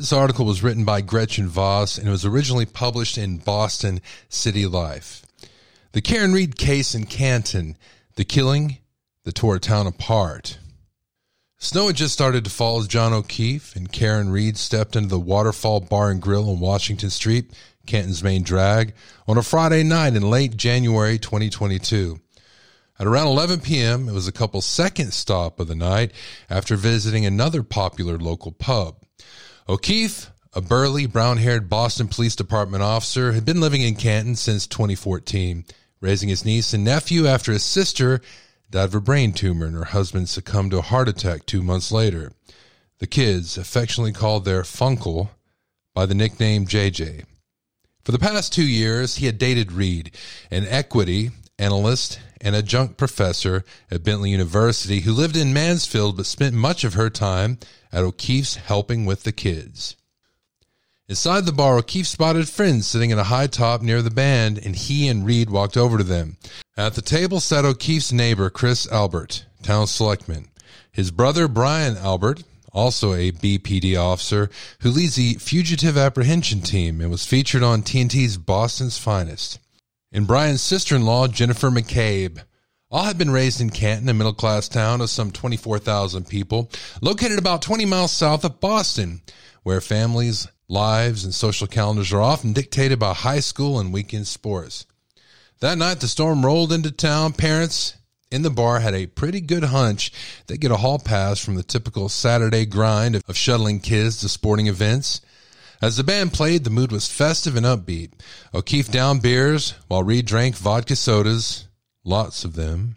This article was written by Gretchen Voss and it was originally published in Boston City Life. The Karen Read case in Canton, the killing that tore a town apart. Snow had just started to fall as John O'Keefe and Karen Read stepped into the Waterfall Bar and Grill on Washington Street, Canton's main drag, on a Friday night in late January 2022. At around 11 p.m., it was a couple's second stop of the night after visiting another popular local pub. O'Keefe, a burly, brown haired Boston Police Department officer, had been living in Canton since 2014, raising his niece and nephew after his sister died of a brain tumor and her husband succumbed to a heart attack two months later. The kids, affectionately called their Funkle by the nickname JJ. For the past two years, he had dated Read, an equity analyst and adjunct professor at Bentley University who lived in Mansfield but spent much of her time at O'Keefe's helping with the kids. Inside the bar, O'Keefe spotted friends sitting at a high top near the band, and he and Read walked over to them. At the table sat O'Keefe's neighbor, Chris Albert, town selectman. His brother, Brian Albert, also a BPD officer, who leads the fugitive apprehension team and was featured on TNT's Boston's Finest. And Brian's sister-in-law, Jennifer McCabe. All had been raised in Canton, a middle class town of some 24,000 people, located about 20 miles south of Boston, where families Lives and social calendars are often dictated by high school and weekend sports. That night, the storm rolled into town. Parents in the bar had a pretty good hunch they'd get a hall pass from the typical Saturday grind of shuttling kids to sporting events. As the band played, the mood was festive and upbeat. O'Keefe downed beers while Read drank vodka sodas, lots of them.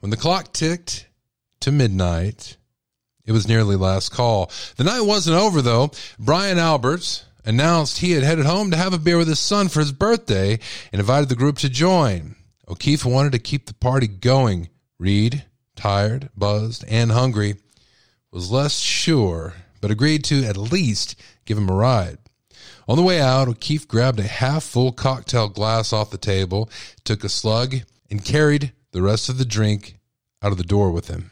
When the clock ticked to midnight, it was nearly last call. The night wasn't over though. Brian Alberts announced he had headed home to have a beer with his son for his birthday and invited the group to join. O'Keefe wanted to keep the party going. Read, tired, buzzed, and hungry, was less sure, but agreed to at least give him a ride. On the way out, O'Keefe grabbed a half full cocktail glass off the table, took a slug, and carried the rest of the drink out of the door with him.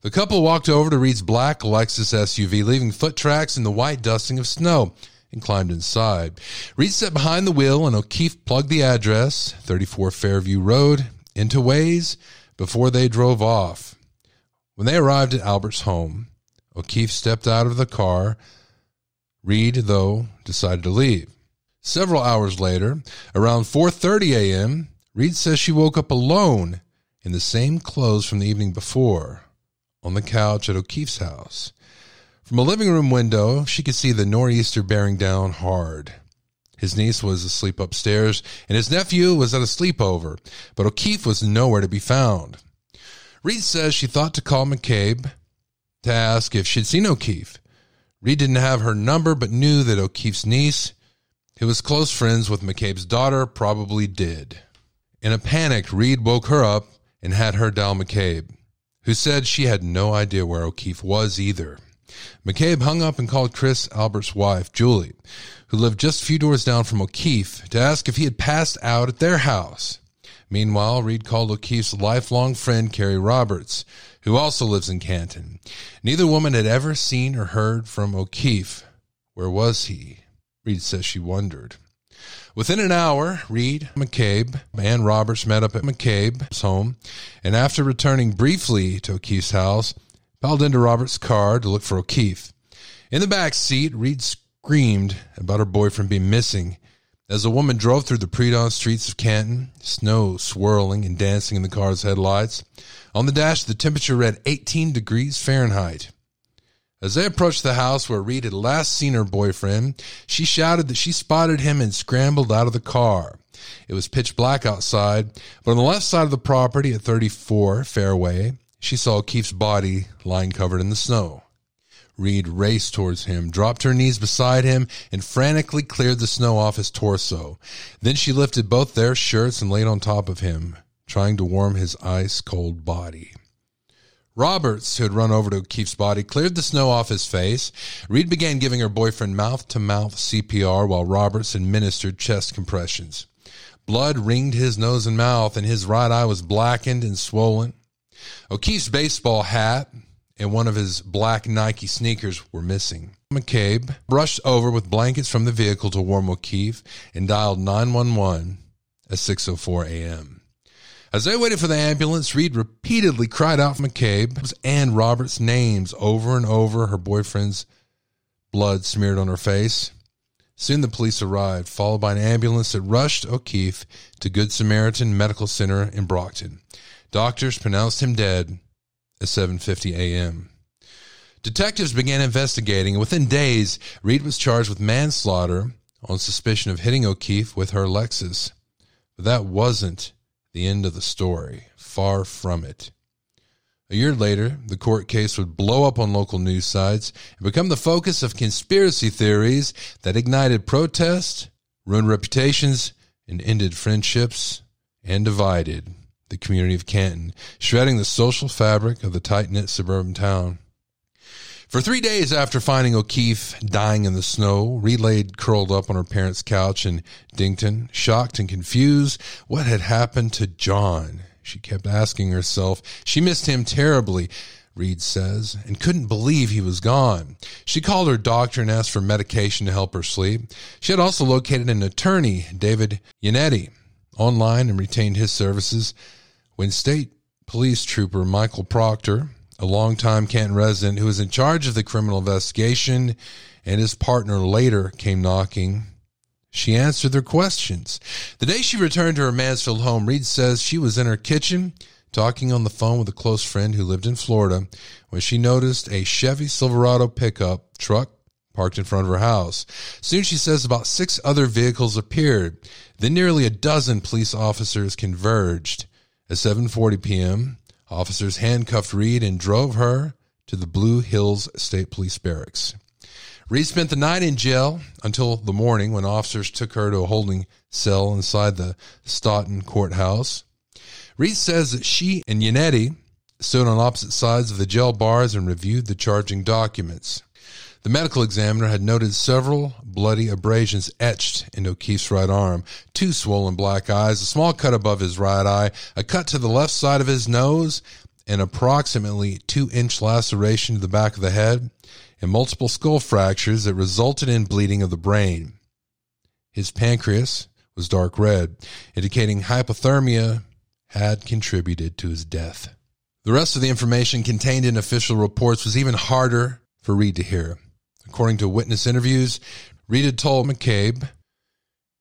The couple walked over to Read's black Lexus SUV, leaving foot tracks in the white dusting of snow, and climbed inside. Read sat behind the wheel, and O'Keefe plugged the address, 34 Fairview Road, into Waze before they drove off. When they arrived at Albert's home, O'Keefe stepped out of the car. Read, though, decided to leave. Several hours later, around 4:30 a.m., Read says she woke up alone in the same clothes from the evening before on the couch at O'Keefe's house. From a living room window, she could see the nor'easter bearing down hard. His niece was asleep upstairs, and his nephew was at a sleepover, but O'Keefe was nowhere to be found. Read says she thought to call McCabe to ask if she'd seen O'Keefe. Read didn't have her number, but knew that O'Keefe's niece, who was close friends with McCabe's daughter, probably did. In a panic, Read woke her up and had her dial McCabe who said she had no idea where O'Keefe was either. McCabe hung up and called Chris Albert's wife, Julie, who lived just a few doors down from O'Keefe, to ask if he had passed out at their house. Meanwhile, Read called O'Keefe's lifelong friend, Carrie Roberts, who also lives in Canton. Neither woman had ever seen or heard from O'Keefe. Where was he? Read says she wondered. Within an hour, Read, McCabe, and Roberts met up at McCabe's home, and after returning briefly to O'Keefe's house, piled into Roberts' car to look for O'Keefe. In the back seat, Read screamed about her boyfriend being missing. As the woman drove through the pre-dawn streets of Canton, snow swirling and dancing in the car's headlights. On the dash, the temperature read 18 degrees Fahrenheit. As they approached the house where Read had last seen her boyfriend, she shouted that she spotted him and scrambled out of the car. It was pitch black outside, but on the left side of the property at 34 Fairway, she saw Keefe's body lying covered in the snow. Read raced towards him, dropped her knees beside him, and frantically cleared the snow off his torso. Then she lifted both their shirts and laid on top of him, trying to warm his ice cold body. Roberts, who had run over to Keefe's body, cleared the snow off his face. Read began giving her boyfriend mouth to mouth CPR while Roberts administered chest compressions. Blood ringed his nose and mouth, and his right eye was blackened and swollen. O'Keefe's baseball hat and one of his black Nike sneakers were missing. McCabe rushed over with blankets from the vehicle to warm O'Keefe and dialed 911 at 6.04 a.m. As they waited for the ambulance, Read repeatedly cried out for McCabe and Roberts' names over and over, her boyfriend's blood smeared on her face. Soon the police arrived, followed by an ambulance that rushed O'Keefe to Good Samaritan Medical Center in Brockton. Doctors pronounced him dead at 7:50 a.m. Detectives began investigating, and within days, Read was charged with manslaughter on suspicion of hitting O'Keefe with her Lexus. But that wasn't the end of the story. Far from it. A year later, the court case would blow up on local news sites and become the focus of conspiracy theories that ignited protest, ruined reputations, and ended friendships and divided the community of Canton, shredding the social fabric of the tight knit suburban town. For three days after finding O'Keefe dying in the snow, Read laid curled up on her parents' couch in Dinkton, shocked and confused. What had happened to John? She kept asking herself. She missed him terribly, Read says, and couldn't believe he was gone. She called her doctor and asked for medication to help her sleep. She had also located an attorney, David Yannetti, online and retained his services. When state police trooper Michael Proctor, a longtime Canton resident who was in charge of the criminal investigation, and his partner later came knocking, she answered their questions. The day she returned to her Mansfield home, Read says she was in her kitchen talking on the phone with a close friend who lived in Florida when she noticed a Chevy Silverado pickup truck parked in front of her house. Soon she says about six other vehicles appeared. Then nearly a dozen police officers converged. At 7:40 p.m., officers handcuffed Read and drove her to the Blue Hills State Police Barracks. Read spent the night in jail until the morning when officers took her to a holding cell inside the Stoughton courthouse. Read says that she and Yannetti stood on opposite sides of the jail bars and reviewed the charging documents. The medical examiner had noted several bloody abrasions etched into O'Keefe's right arm, two swollen black eyes, a small cut above his right eye, a cut to the left side of his nose, an approximately two inch laceration to the back of the head and multiple skull fractures that resulted in bleeding of the brain. His pancreas was dark red, indicating hypothermia had contributed to his death. The rest of the information contained in official reports was even harder for Read to hear. According to witness interviews, Read had told McCabe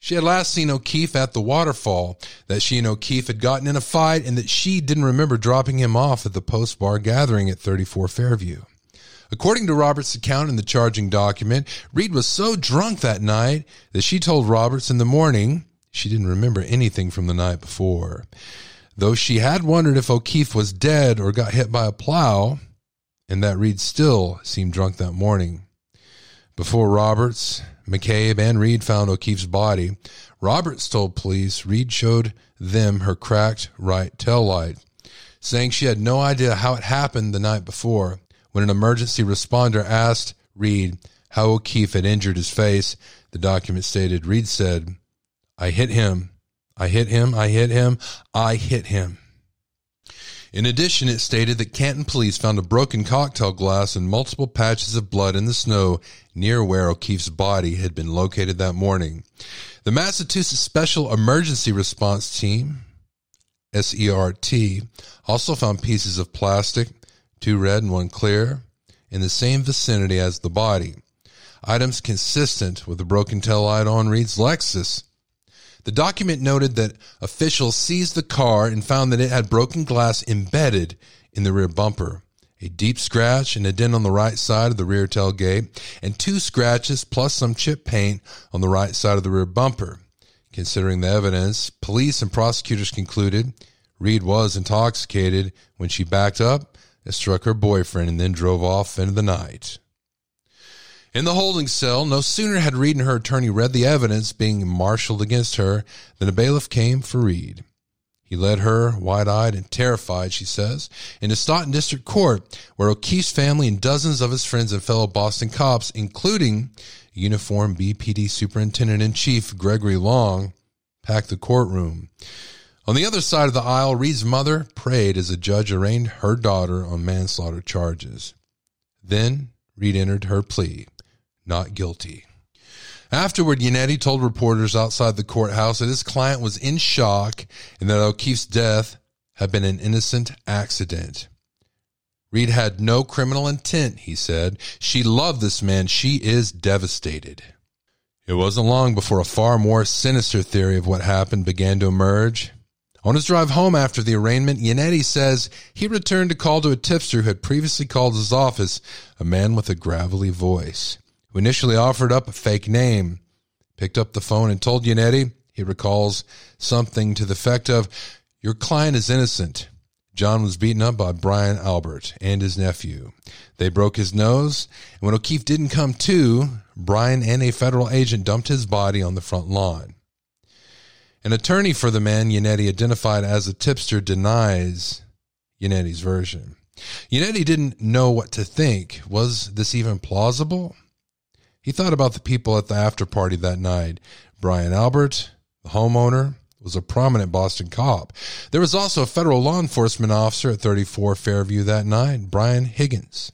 she had last seen O'Keefe at the waterfall, that she and O'Keefe had gotten in a fight, and that she didn't remember dropping him off at the post bar gathering at 34 Fairview. According to Roberts' account in the charging document, Read was so drunk that night that she told Roberts in the morning she didn't remember anything from the night before. Though she had wondered if O'Keefe was dead or got hit by a plow, and that Read still seemed drunk that morning. Before Roberts, McCabe, and Read found O'Keefe's body, Roberts told police Read showed them her cracked right tail light, saying she had no idea how it happened the night before. When an emergency responder asked Read how O'Keefe had injured his face, the document stated Read said, I hit him. I hit him. I hit him. I hit him. In addition, it stated that Canton police found a broken cocktail glass and multiple patches of blood in the snow near where O'Keefe's body had been located that morning. The Massachusetts Special Emergency Response Team, SERT, also found pieces of plastic, two red and one clear, in the same vicinity as the body. Items consistent with the broken tail light on Read's Lexus. The document noted that officials seized the car and found that it had broken glass embedded in the rear bumper, a deep scratch and a dent on the right side of the rear tailgate, and two scratches plus some chip paint on the right side of the rear bumper. Considering the evidence, police and prosecutors concluded Read was intoxicated when she backed up and struck her boyfriend and then drove off into the night. In the holding cell, no sooner had Read and her attorney read the evidence being marshaled against her than a bailiff came for Read. He led her, wide eyed and terrified, she says, into Stoughton District Court, where O'Keefe's family and dozens of his friends and fellow Boston cops, including uniformed BPD Superintendent in Chief Gregory Long, packed the courtroom. On the other side of the aisle, Read's mother prayed as the judge arraigned her daughter on manslaughter charges. Then Read entered her plea not guilty. Afterward, Yannetti told reporters outside the courthouse that his client was in shock and that O'Keefe's death had been an innocent accident. Read had no criminal intent, he said. She loved this man. She is devastated. It wasn't long before a far more sinister theory of what happened began to emerge. On his drive home after the arraignment, Yannetti says he returned to call to a tipster who had previously called his office, a man with a gravelly voice, who initially offered up a fake name, picked up the phone and told Yannetti, he recalls something to the effect of, Your client is innocent. John was beaten up by Brian Albert and his nephew. They broke his nose, and when O'Keefe didn't come to, Brian and a federal agent dumped his body on the front lawn. An attorney for the man Yannetti identified as a tipster denies Yannetti's version. Yannetti didn't know what to think. Was this even plausible? He thought about the people at the after party that night. Brian Albert, the homeowner, was a prominent Boston cop. There was also a federal law enforcement officer at 34 Fairview that night, Brian Higgins,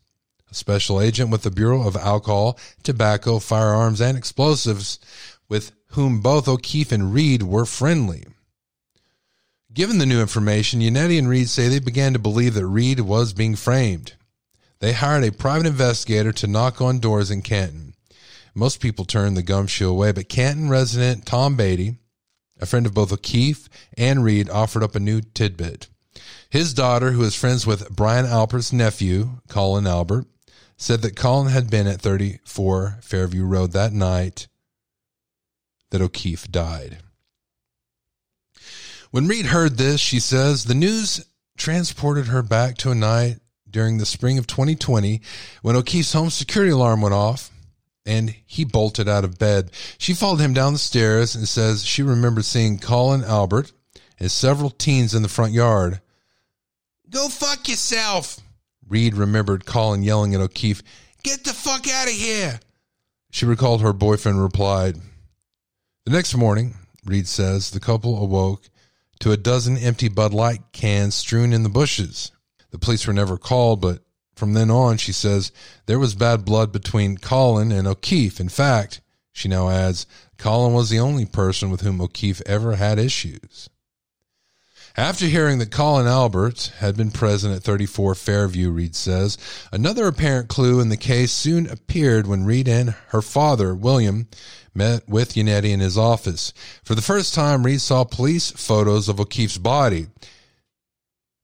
a special agent with the Bureau of Alcohol, Tobacco, Firearms, and Explosives, with whom both O'Keefe and Read were friendly. Given the new information, Yannetti and Read say they began to believe that Read was being framed. They hired a private investigator to knock on doors in Canton. Most people turned the gumshoe away, but Canton resident Tom Beatty, a friend of both O'Keefe and Read, offered up a new tidbit. His daughter, who is friends with Brian Albert's nephew, Colin Albert, said that Colin had been at 34 Fairview Road that night that O'Keefe died. When Read heard this, she says, the news transported her back to a night during the spring of 2020 when O'Keefe's home security alarm went off and he bolted out of bed. She followed him down the stairs and says she remembered seeing Colin Albert and several teens in the front yard. Go fuck yourself. Read remembered Colin yelling at O'Keefe, Get the fuck out of here. She recalled her boyfriend replied, the next morning, Read says, the couple awoke to a dozen empty Bud Light cans strewn in the bushes. The police were never called, but from then on, she says, there was bad blood between Colin and O'Keefe. In fact, she now adds, Colin was the only person with whom O'Keefe ever had issues. After hearing that Colin Albert had been present at 34 Fairview, Read says, another apparent clue in the case soon appeared when Read and her father, William, met with Yannetti in his office. For the first time, Read saw police photos of O'Keefe's body.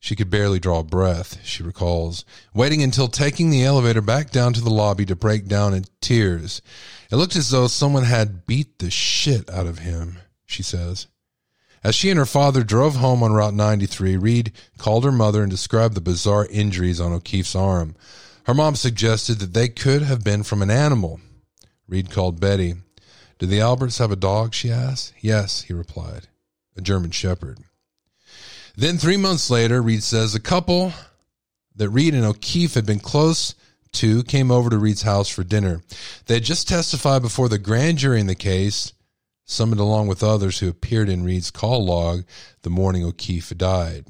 She could barely draw breath, she recalls, waiting until taking the elevator back down to the lobby to break down in tears. It looked as though someone had beat the shit out of him, she says. As she and her father drove home on Route 93, Read called her mother and described the bizarre injuries on O'Keefe's arm. Her mom suggested that they could have been from an animal. Read called Beatty. Do the Alberts have a dog? she asked. Yes, he replied. A German Shepherd. Then three months later, Read says a couple that Read and O'Keefe had been close to came over to Read's house for dinner. They had just testified before the grand jury in the case, summoned along with others who appeared in Read's call log the morning O'Keefe died.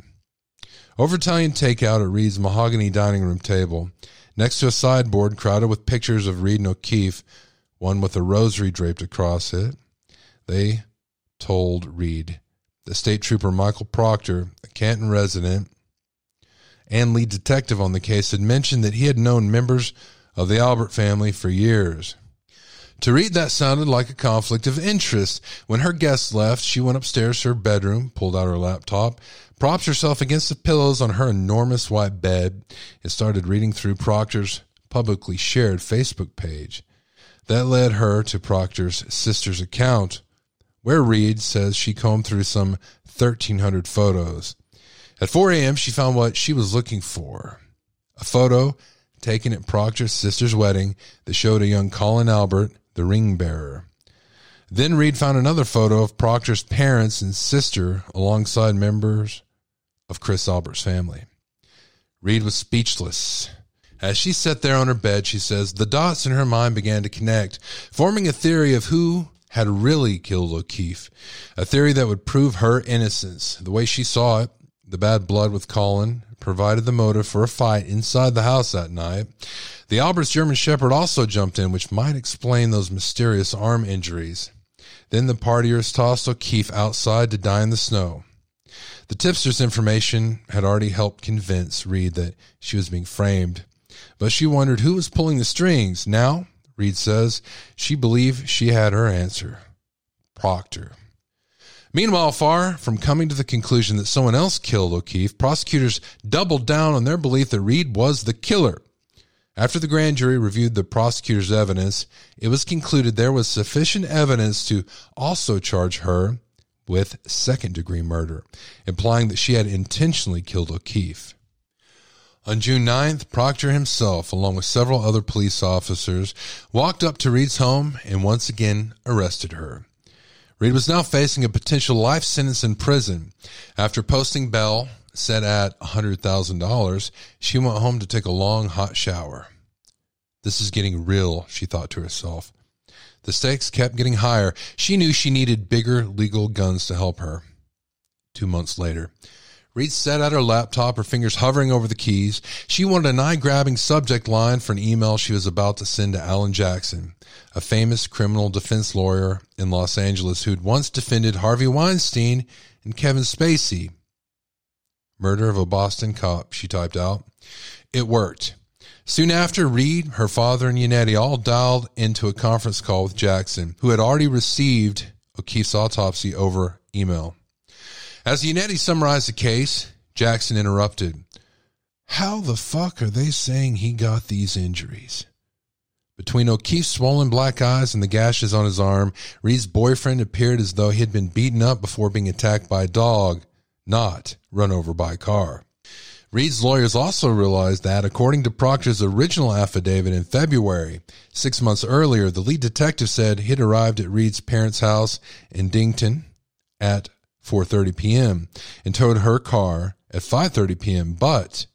Over Italian takeout at Read's mahogany dining room table, next to a sideboard crowded with pictures of Read and O'Keefe, one with a rosary draped across it. They told Read the state trooper Michael Proctor, a Canton resident and lead detective on the case, had mentioned that he had known members of the Albert family for years. To read that sounded like a conflict of interest. When her guests left, she went upstairs to her bedroom, pulled out her laptop, propped herself against the pillows on her enormous white bed, and started reading through Proctor's publicly shared Facebook page. That led her to Proctor's sister's account, where Read says she combed through some 1,300 photos. At 4 a.m., she found what she was looking for a photo taken at Proctor's sister's wedding that showed a young Colin Albert, the ring bearer. Then Read found another photo of Proctor's parents and sister alongside members of Chris Albert's family. Read was speechless. As she sat there on her bed, she says, the dots in her mind began to connect, forming a theory of who had really killed O'Keefe, a theory that would prove her innocence. The way she saw it, the bad blood with Colin provided the motive for a fight inside the house that night. The Albert's German Shepherd also jumped in, which might explain those mysterious arm injuries. Then the partiers tossed O'Keefe outside to die in the snow. The tipster's information had already helped convince Read that she was being framed, but she wondered who was pulling the strings. Now, Read says, she believed she had her answer Proctor. Meanwhile, far from coming to the conclusion that someone else killed O'Keefe, prosecutors doubled down on their belief that Read was the killer. After the grand jury reviewed the prosecutor's evidence, it was concluded there was sufficient evidence to also charge her with second degree murder, implying that she had intentionally killed O'Keefe. On June 9th, Proctor himself, along with several other police officers, walked up to Read's home and once again arrested her. Read was now facing a potential life sentence in prison. After posting bail set at $100,000, she went home to take a long hot shower. This is getting real, she thought to herself. The stakes kept getting higher. She knew she needed bigger legal guns to help her. Two months later, Read sat at her laptop, her fingers hovering over the keys. She wanted an eye grabbing subject line for an email she was about to send to Alan Jackson, a famous criminal defense lawyer in Los Angeles who'd once defended Harvey Weinstein and Kevin Spacey. Murder of a Boston cop, she typed out. It worked. Soon after, Read, her father, and Yannetti all dialed into a conference call with Jackson, who had already received O'Keefe's autopsy over email. As Yannetti summarized the case, Jackson interrupted. How the fuck are they saying he got these injuries? Between O'Keefe's swollen black eyes and the gashes on his arm, Read's boyfriend appeared as though he had been beaten up before being attacked by a dog, not run over by a car. Read's lawyers also realized that, according to Proctor's original affidavit in February, six months earlier, the lead detective said he'd arrived at Read's parents' house in Dington at 4:30 p.m. and towed her car at 5:30 p.m. But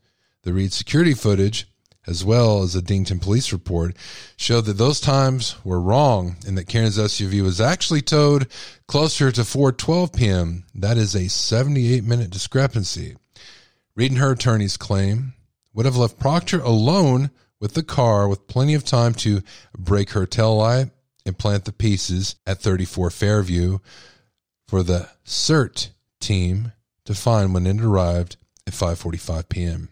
the Read security footage, as well as a Dington police report, showed that those times were wrong and that Karen's SUV was actually towed closer to 4:12 p.m. That is a 78 minute discrepancy. Read and her attorneys claim would have left Proctor alone with the car with plenty of time to break her tail light and plant the pieces at 34 Fairview for the SERT team to find when it arrived at 5:45 p.m.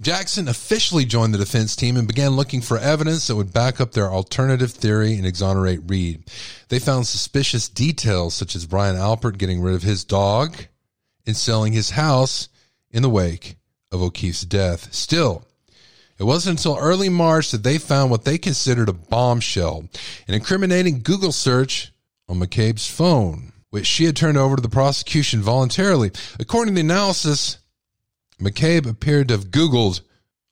Jackson officially joined the defense team and began looking for evidence that would back up their alternative theory and exonerate Read. They found suspicious details such as Brian Albert getting rid of his dog and selling his house in the wake of O'Keefe's death. Still, it wasn't until early March that they found what they considered a bombshell, an incriminating Google search on McCabe's phone, which she had turned over to the prosecution voluntarily. According to the analysis, McCabe appeared to have Googled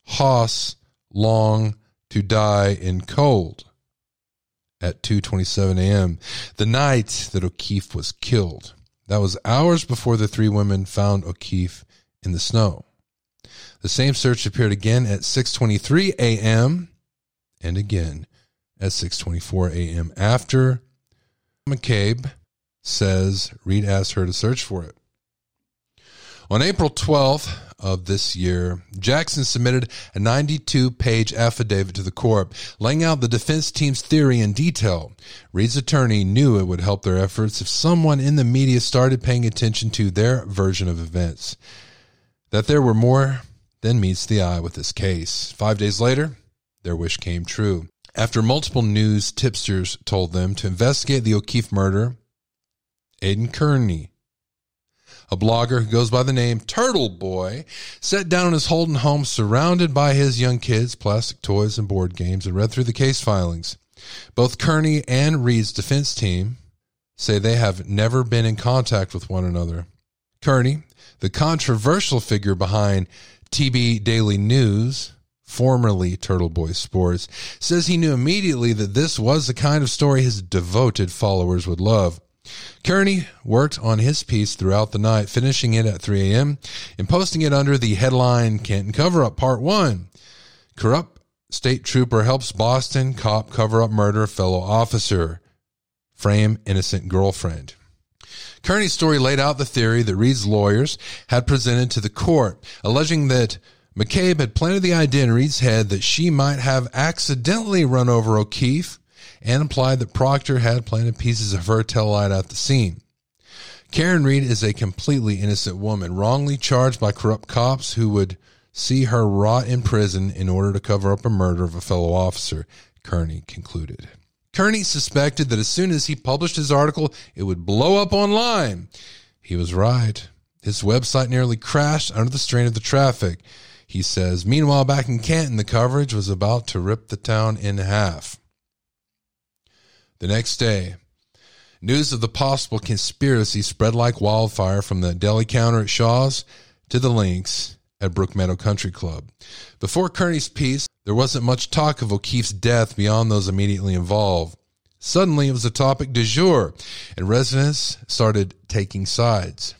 Haas long to die in cold at 2:27 a.m. the night that O'Keefe was killed. That was hours before the three women found O'Keefe in the snow. The same search appeared again at 6:23 a.m. and again at 6:24 a.m. after McCabe says Read asked her to search for it. On April 12th of this year, Jackson submitted a 92 page affidavit to the court laying out the defense team's theory in detail. Read's attorney knew it would help their efforts if someone in the media started paying attention to their version of events that there were more than meets the eye with this case. Five days later, their wish came true. After multiple news tipsters told them to investigate the O'Keefe murder, Aidan Kearney, a blogger who goes by the name Turtleboy, sat down in his Holden home surrounded by his young kids, plastic toys, and board games and read through the case filings. Both Kearney and Read's defense team say they have never been in contact with one another. Kearney, the controversial figure behind TB Daily News, formerly Turtleboy Sports, says he knew immediately that this was the kind of story his devoted followers would love. Kearney worked on his piece throughout the night, finishing it at 3 a.m. and posting it under the headline Canton Cover Up Part 1. Corrupt state trooper helps Boston cop cover up murder fellow officer. frame innocent girlfriend. Kearney's story laid out the theory that Read's lawyers had presented to the court, alleging that McCabe had planted the idea in Read's head that she might have accidentally run over O'Keefe and implied that Proctor had planted pieces of her telluride at the scene. Karen Read is a completely innocent woman, wrongly charged by corrupt cops who would see her rot in prison in order to cover up a murder of a fellow officer, Kearney concluded. Kearney suspected that as soon as he published his article, it would blow up online. He was right. His website nearly crashed under the strain of the traffic. He says, meanwhile, back in Canton, the coverage was about to rip the town in half. The next day, news of the possible conspiracy spread like wildfire from the deli counter at Shaw's to the links at Brookmeadow Country Club. Before Kearney's piece, there wasn't much talk of O'Keefe's death beyond those immediately involved. Suddenly, it was a topic du jour, and residents started taking sides.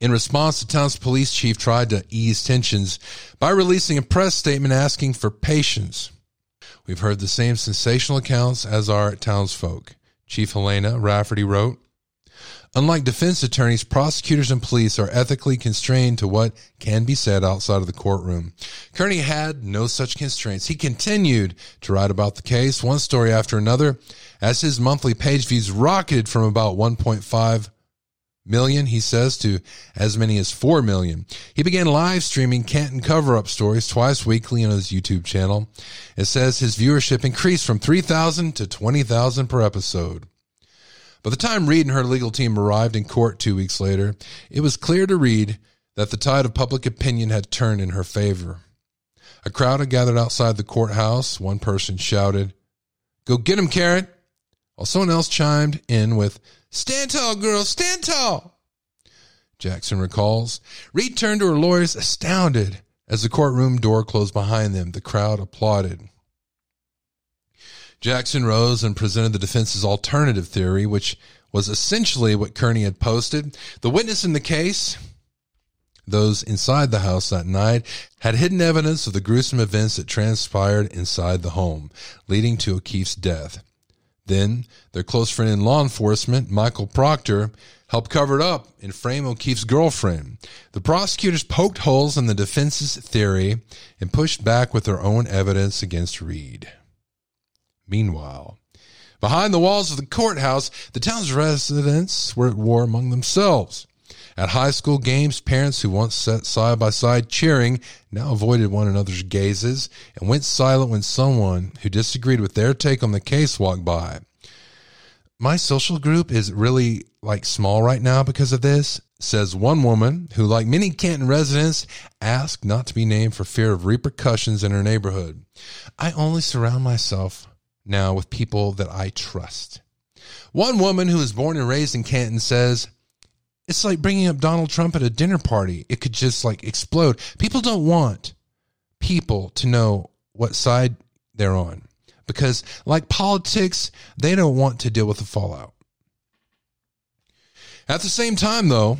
In response, the town's police chief tried to ease tensions by releasing a press statement asking for patience. We've heard the same sensational accounts as our townsfolk. Chief Helena Rafferty wrote, Unlike defense attorneys, prosecutors and police are ethically constrained to what can be said outside of the courtroom. Kearney had no such constraints. He continued to write about the case, one story after another, as his monthly page views rocketed from about 1.5 million, he says, to as many as 4 million. He began live streaming Canton cover up stories twice weekly on his YouTube channel. It says his viewership increased from 3,000 to 20,000 per episode. By the time Read and her legal team arrived in court two weeks later, it was clear to Read that the tide of public opinion had turned in her favor. A crowd had gathered outside the courthouse. One person shouted, Go get him, Karen! While someone else chimed in with, Stand tall, girl, stand tall. Jackson recalls. Read turned to her lawyers, astounded. As the courtroom door closed behind them, the crowd applauded. Jackson rose and presented the defense's alternative theory, which was essentially what Kearney had posted. The witness in the case, those inside the house that night, had hidden evidence of the gruesome events that transpired inside the home, leading to O'Keefe's death. Then, their close friend in law enforcement, Michael Proctor, helped cover it up and frame O'Keefe's girlfriend. The prosecutors poked holes in the defense's theory and pushed back with their own evidence against Read. Meanwhile, behind the walls of the courthouse, the town's residents were at war among themselves. At high school games, parents who once sat side by side cheering now avoided one another's gazes and went silent when someone who disagreed with their take on the case walked by. My social group is really like small right now because of this, says one woman who, like many Canton residents, asked not to be named for fear of repercussions in her neighborhood. I only surround myself now with people that I trust. One woman who was born and raised in Canton says, it's like bringing up Donald Trump at a dinner party. It could just like explode. People don't want people to know what side they're on because, like politics, they don't want to deal with the fallout. At the same time, though,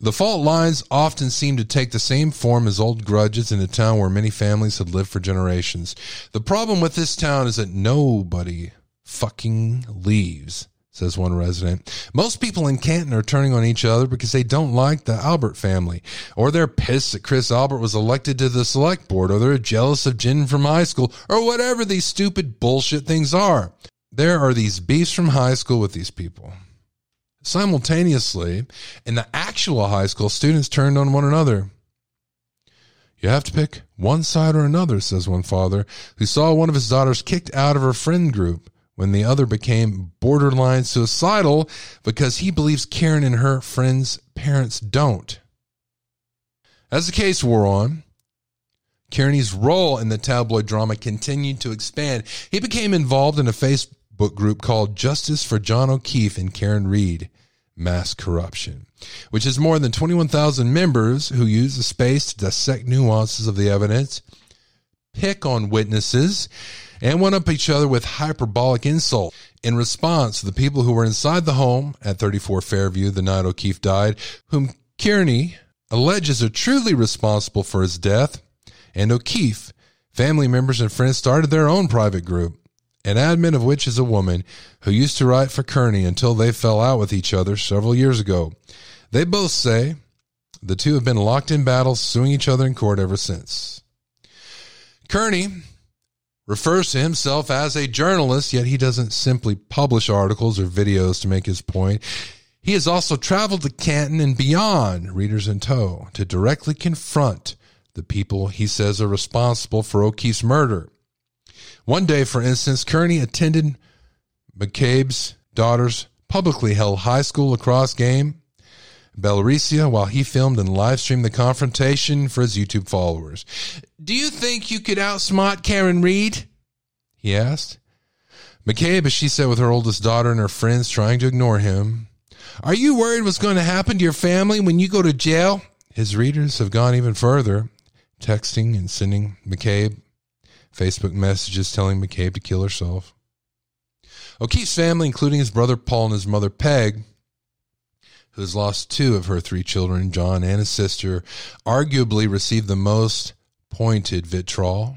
the fault lines often seem to take the same form as old grudges in a town where many families had lived for generations. The problem with this town is that nobody fucking leaves says one resident. Most people in Canton are turning on each other because they don't like the Albert family, or they're pissed that Chris Albert was elected to the select board, or they're jealous of Jen from high school, or whatever these stupid bullshit things are. There are these beefs from high school with these people. Simultaneously, in the actual high school, students turned on one another. You have to pick one side or another, says one father, who saw one of his daughters kicked out of her friend group when the other became borderline suicidal because he believes Karen and her friend's parents don't. As the case wore on, Kearney's role in the tabloid drama continued to expand. He became involved in a Facebook group called Justice for John O'Keefe and Karen Read Mass Corruption, which has more than 21,000 members who use the space to dissect nuances of the evidence, pick on witnesses, and went up each other with hyperbolic insult. In response, the people who were inside the home at 34 Fairview the night O'Keefe died, whom Kearney alleges are truly responsible for his death, and O'Keefe, family members and friends started their own private group, an admin of which is a woman who used to write for Kearney until they fell out with each other several years ago. They both say the two have been locked in battles, suing each other in court ever since. Kearney refers to himself as a journalist, yet he doesn't simply publish articles or videos to make his point. He has also traveled to Canton and beyond, readers in tow, to directly confront the people he says are responsible for O'Keefe's murder. One day, for instance, Kearney attended McCabe's daughter's publicly held high school lacrosse game, Belarusia, while he filmed and live streamed the confrontation for his YouTube followers. Do you think you could outsmart Karen Read? He asked. McCabe, as she sat with her oldest daughter and her friends trying to ignore him, Are you worried what's going to happen to your family when you go to jail? His readers have gone even further, texting and sending McCabe Facebook messages telling McCabe to kill herself. O'Keefe's family, including his brother Paul and his mother Peg, who has lost two of her three children, John and his sister, arguably received the most pointed vitriol.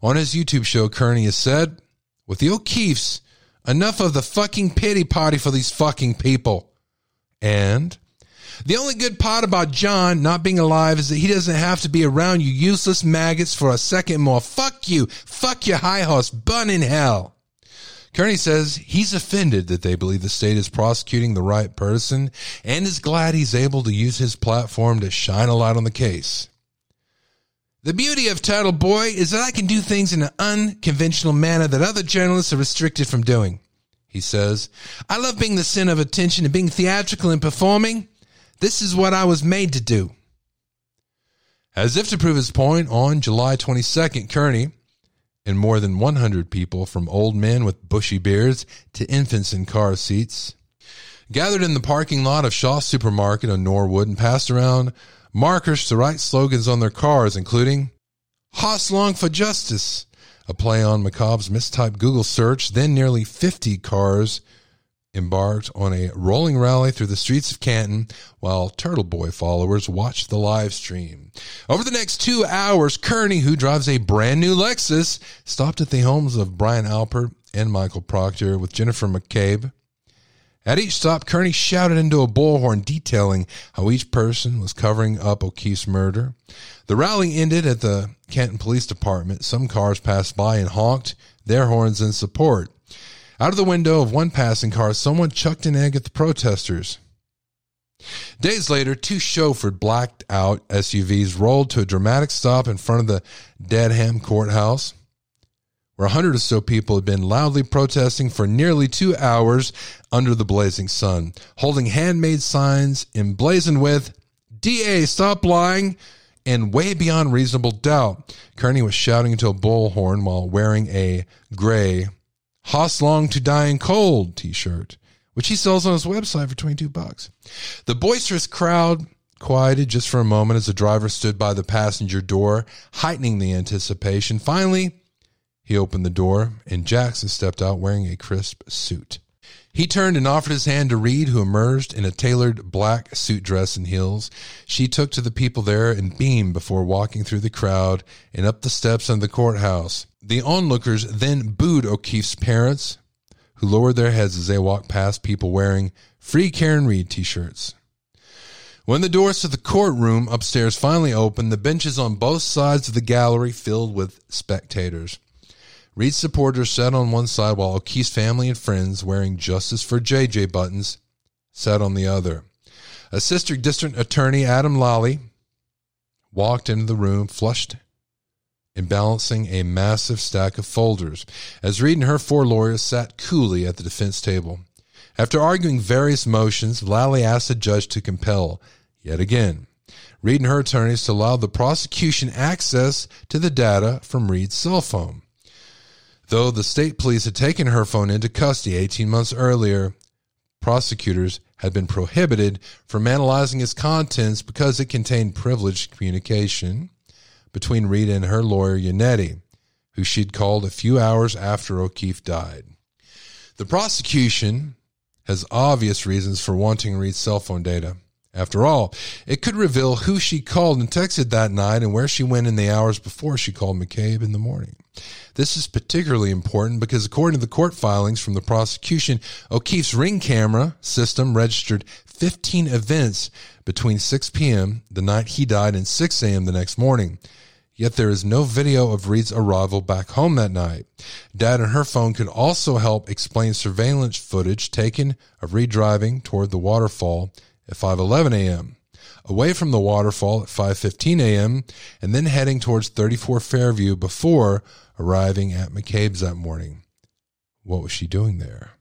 On his YouTube show, Kearney has said, with the O'Keefes, enough of the fucking pity party for these fucking people. And the only good part about John not being alive is that he doesn't have to be around you useless maggots for a second more. Fuck you. Fuck your high horse. Bun in hell. Kearney says he's offended that they believe the state is prosecuting the right person and is glad he's able to use his platform to shine a light on the case. The beauty of Turtleboy is that I can do things in an unconventional manner that other journalists are restricted from doing. He says, I love being the center of attention and being theatrical and performing. This is what I was made to do. As if to prove his point, on July 22nd, Kearney and more than 100 people, from old men with bushy beards to infants in car seats, gathered in the parking lot of Shaw Supermarket on Norwood and passed around markers to write slogans on their cars, including Hoss Long for Justice, a play on McCabe's mistyped Google search. Then nearly 50 cars embarked on a rolling rally through the streets of Canton while Turtleboy followers watched the live stream. Over the next two hours, Kearney, who drives a brand new Lexus, stopped at the homes of Brian Albert and Michael Proctor with Jennifer McCabe. At each stop, Kearney shouted into a bullhorn detailing how each person was covering up O'Keefe's murder. The rally ended at the Canton Police Department. Some cars passed by and honked their horns in support. Out of the window of one passing car, someone chucked an egg at the protesters. Days later, two chauffeured, blacked out SUVs rolled to a dramatic stop in front of the Dedham courthouse, where a hundred or so people had been loudly protesting for nearly two hours under the blazing sun, holding handmade signs emblazoned with DA, stop lying, and way beyond reasonable doubt. Kearney was shouting into a bullhorn while wearing a gray Hoss Long to Die in Cold t-shirt, which he sells on his website for 22 bucks. The boisterous crowd quieted just for a moment as the driver stood by the passenger door, heightening the anticipation. Finally, he opened the door and Jackson stepped out wearing a crisp suit. He turned and offered his hand to Read, who emerged in a tailored black suit dress and heels. She took to the people there and beamed before walking through the crowd and up the steps of the courthouse. The onlookers then booed O'Keefe's parents, who lowered their heads as they walked past people wearing Free Karen Read t shirts. When the doors to the courtroom upstairs finally opened, the benches on both sides of the gallery filled with spectators. Read supporters sat on one side while O'Keefe's family and friends, wearing Justice for JJ buttons, sat on the other. Assistant District Attorney Adam Lally walked into the room, flushed and balancing a massive stack of folders, as Read and her four lawyers sat coolly at the defense table. After arguing various motions, Lally asked the judge to compel, yet again, Read and her attorneys to allow the prosecution access to the data from Read's cell phone. Though the state police had taken her phone into custody 18 months earlier, prosecutors had been prohibited from analyzing its contents because it contained privileged communication between Rita and her lawyer, Yannetti, who she'd called a few hours after O'Keefe died. The prosecution has obvious reasons for wanting Read's cell phone data. After all, it could reveal who she called and texted that night and where she went in the hours before she called McCabe in the morning. This is particularly important because according to the court filings from the prosecution, O'Keefe's ring camera system registered 15 events between 6 p.m. the night he died and 6 a.m. the next morning. Yet there is no video of Read's arrival back home that night. Dad and her phone could also help explain surveillance footage taken of Read driving toward the waterfall at 5:11 a.m., away from the waterfall at 5:15 a.m., and then heading towards 34 Fairview before arriving at McCabe's that morning. What was she doing there?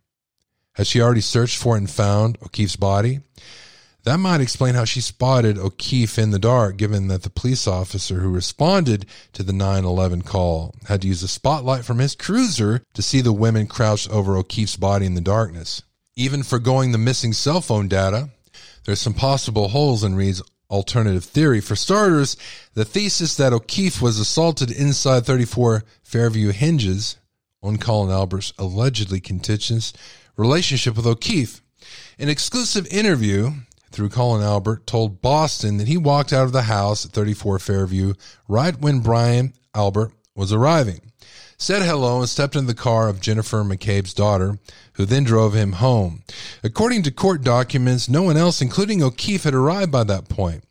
Had she already searched for and found O'Keefe's body? That might explain how she spotted O'Keefe in the dark, given that the police officer who responded to the 911 call had to use a spotlight from his cruiser to see the women crouched over O'Keefe's body in the darkness. Even forgoing the missing cell phone data, there's some possible holes in Read's alternative theory. For starters, the thesis that O'Keefe was assaulted inside 34 Fairview hinges on Colin Albert's allegedly contentious relationship with O'Keefe. An exclusive interview through Colin Albert told Boston that he walked out of the house at 34 Fairview right when Brian Albert was arriving said hello and stepped in the car of Jennifer McCabe's daughter, who then drove him home. According to court documents, no one else, including O'Keefe, had arrived by that point.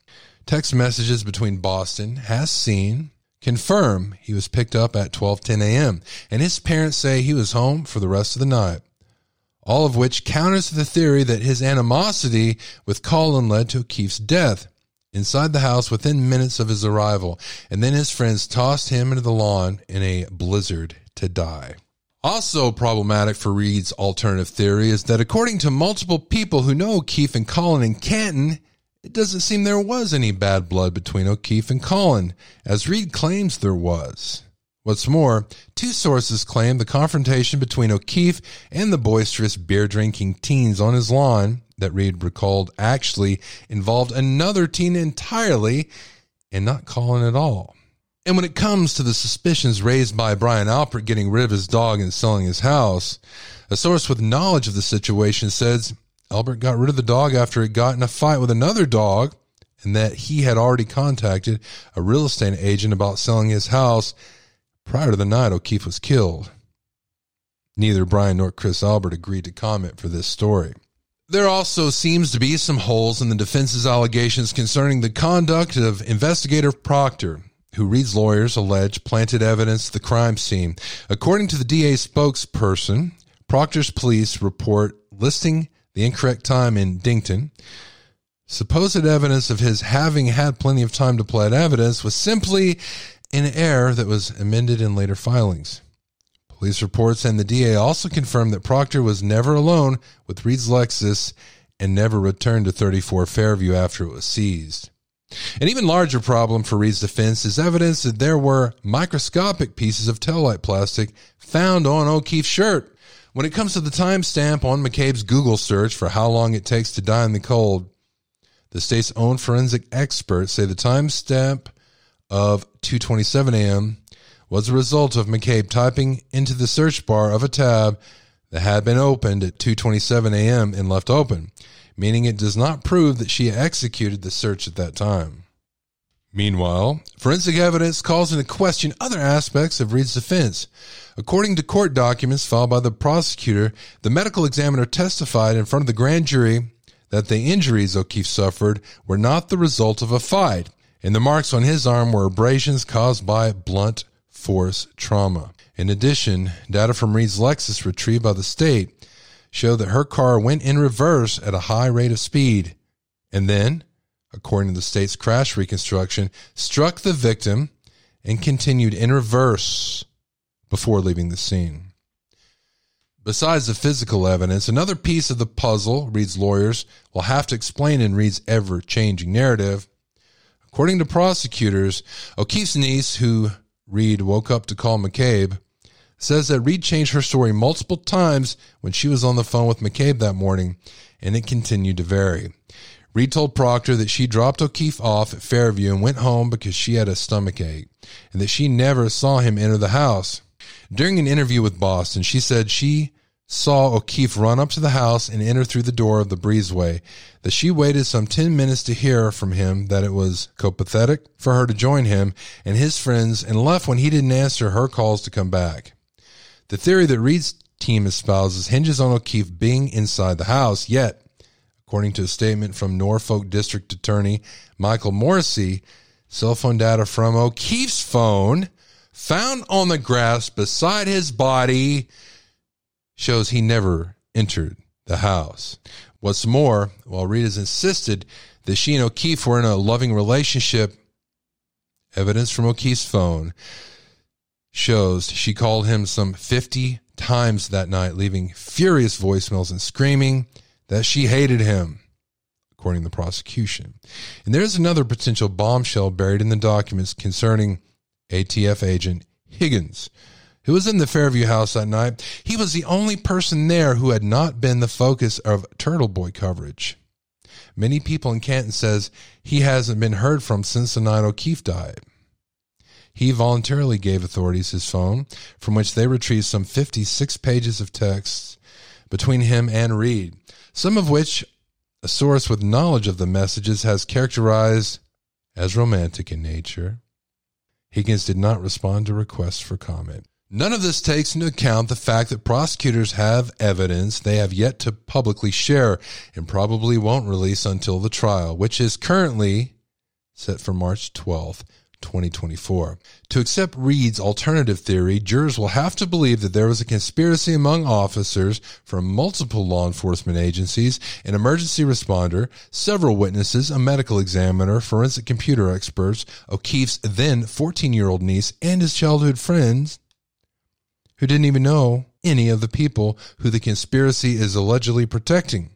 Text messages between Boston, has seen, confirm he was picked up at 12:10 a.m. and his parents say he was home for the rest of the night. All of which counters the theory that his animosity with Colin led to O'Keefe's death inside the house within minutes of his arrival, and then his friends tossed him into the lawn in a blizzard to die. Also problematic for Read's alternative theory is that according to multiple people who know O'Keefe and Colin in Canton, it doesn't seem there was any bad blood between O'Keefe and Colin, as Read claims there was. What's more, two sources claim the confrontation between O'Keefe and the boisterous beer drinking teens on his lawn that Read recalled actually involved another teen entirely and not Colin at all. And when it comes to the suspicions raised by Brian Albert getting rid of his dog and selling his house, a source with knowledge of the situation says Albert got rid of the dog after it got in a fight with another dog and that he had already contacted a real estate agent about selling his house prior to the night O'Keefe was killed. Neither Brian nor Chris Albert agreed to comment for this story. There also seems to be some holes in the defense's allegations concerning the conduct of investigator Proctor, who Read's lawyers allege planted evidence at the crime scene. According to the DA spokesperson, Proctor's police report listing the incorrect time in Dinkton. Supposed evidence of his having had plenty of time to plant evidence was simply an error that was amended in later filings. Police reports and the DA also confirmed that Proctor was never alone with Read's Lexus and never returned to 34 Fairview after it was seized. An even larger problem for Read's defense is evidence that there were microscopic pieces of taillight plastic found on O'Keefe's shirt. When it comes to the timestamp on McCabe's Google search for how long it takes to die in the cold, the state's own forensic experts say the timestamp of 2:27 a.m was a result of McCabe typing into the search bar of a tab that had been opened at 2:27 a.m. and left open, meaning it does not prove that she executed the search at that time. Meanwhile, forensic evidence calls into question other aspects of Read's defense. According to court documents filed by the prosecutor, the medical examiner testified in front of the grand jury that the injuries O'Keefe suffered were not the result of a fight, and the marks on his arm were abrasions caused by blunt force trauma. In addition, data from Read's Lexus retrieved by the state show that her car went in reverse at a high rate of speed and then, according to the state's crash reconstruction, struck the victim and continued in reverse before leaving the scene. Besides the physical evidence, another piece of the puzzle Read's lawyers will have to explain in Read's ever changing narrative. According to prosecutors, O'Keefe's niece, who Read woke up to call McCabe, says that Read changed her story multiple times when she was on the phone with McCabe that morning, and it continued to vary. Read told Proctor that she dropped O'Keefe off at Fairview and went home because she had a stomach ache, and that she never saw him enter the house. During an interview with Boston, she said she saw O'Keefe run up to the house and enter through the door of the breezeway. That she waited some 10 minutes to hear from him that it was copathetic for her to join him and his friends and left when he didn't answer her calls to come back. The theory that Read's team espouses hinges on O'Keefe being inside the house, yet, according to a statement from Norfolk District Attorney Michael Morrissey, cell phone data from O'Keefe's phone found on the grass beside his body shows he never entered the house. What's more, while has insisted that she and O'Keefe were in a loving relationship, evidence from O'Keefe's phone shows she called him some 50 times that night, leaving furious voicemails and screaming that she hated him, according to the prosecution. And there's another potential bombshell buried in the documents concerning ATF agent Higgins, who was in the Fairview house that night. He was the only person there who had not been the focus of Turtleboy coverage. Many people in Canton says he hasn't been heard from since the night O'Keefe died. He voluntarily gave authorities his phone, from which they retrieved some 56 pages of texts between him and Read, some of which a source with knowledge of the messages has characterized as romantic in nature. Higgins did not respond to requests for comment. None of this takes into account the fact that prosecutors have evidence they have yet to publicly share and probably won't release until the trial, which is currently set for March 12th, 2024. To accept Read's alternative theory, jurors will have to believe that there was a conspiracy among officers from multiple law enforcement agencies, an emergency responder, several witnesses, a medical examiner, forensic computer experts, O'Keefe's then 14 year old niece, and his childhood friends who didn't even know any of the people who the conspiracy is allegedly protecting.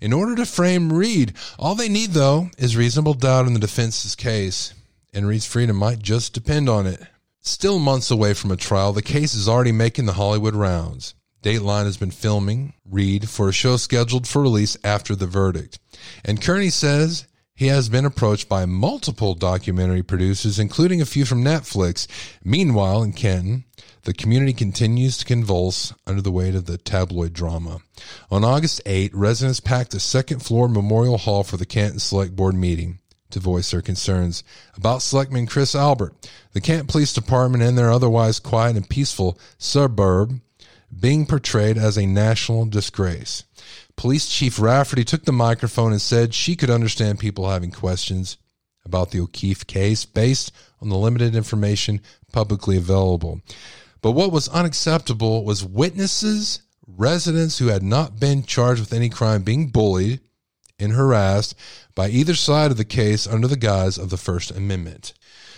In order to frame Read, all they need, though, is reasonable doubt in the defense's case, and Read's freedom might just depend on it. Still months away from a trial, the case is already making the Hollywood rounds. Dateline has been filming Read for a show scheduled for release after the verdict. And Kearney says he has been approached by multiple documentary producers, including a few from Netflix. Meanwhile, in Canton, the community continues to convulse under the weight of the tabloid drama. On August 8, residents packed the second floor Memorial Hall for the Canton Select Board meeting to voice their concerns about Selectman Chris Albert, the Canton Police Department, and their otherwise quiet and peaceful suburb being portrayed as a national disgrace. Police Chief Rafferty took the microphone and said she could understand people having questions about the O'Keefe case based on the limited information publicly available. But what was unacceptable was witnesses, residents who had not been charged with any crime being bullied and harassed by either side of the case under the guise of the First Amendment.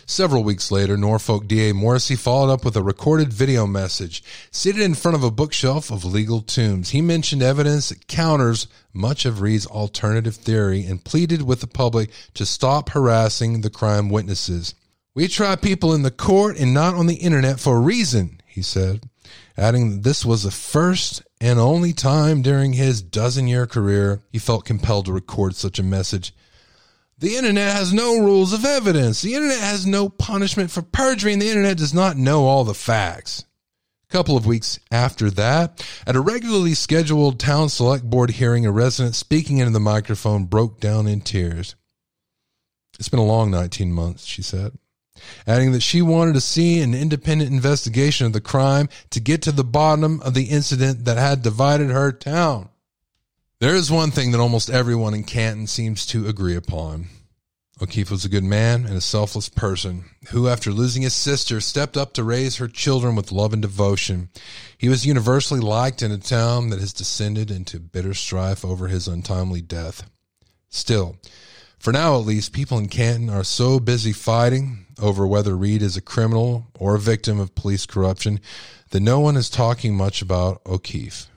Several weeks later, Norfolk DA Morrissey followed up with a recorded video message. Seated in front of a bookshelf of legal tombs, he mentioned evidence that counters much of Read's alternative theory and pleaded with the public to stop harassing the crime witnesses. We try people in the court and not on the internet for a reason, he said, adding that this was the first and only time during his dozen year career he felt compelled to record such a message. The internet has no rules of evidence. The internet has no punishment for perjury, and the internet does not know all the facts. A couple of weeks after that, at a regularly scheduled town select board hearing, a resident speaking into the microphone broke down in tears. It's been a long 19 months, she said adding that she wanted to see an independent investigation of the crime to get to the bottom of the incident that had divided her town. There is one thing that almost everyone in Canton seems to agree upon. O'Keefe was a good man and a selfless person who, after losing his sister, stepped up to raise her children with love and devotion. He was universally liked in a town that has descended into bitter strife over his untimely death. Still, for now at least, people in Canton are so busy fighting over whether Read is a criminal or a victim of police corruption that no one is talking much about O'Keefe.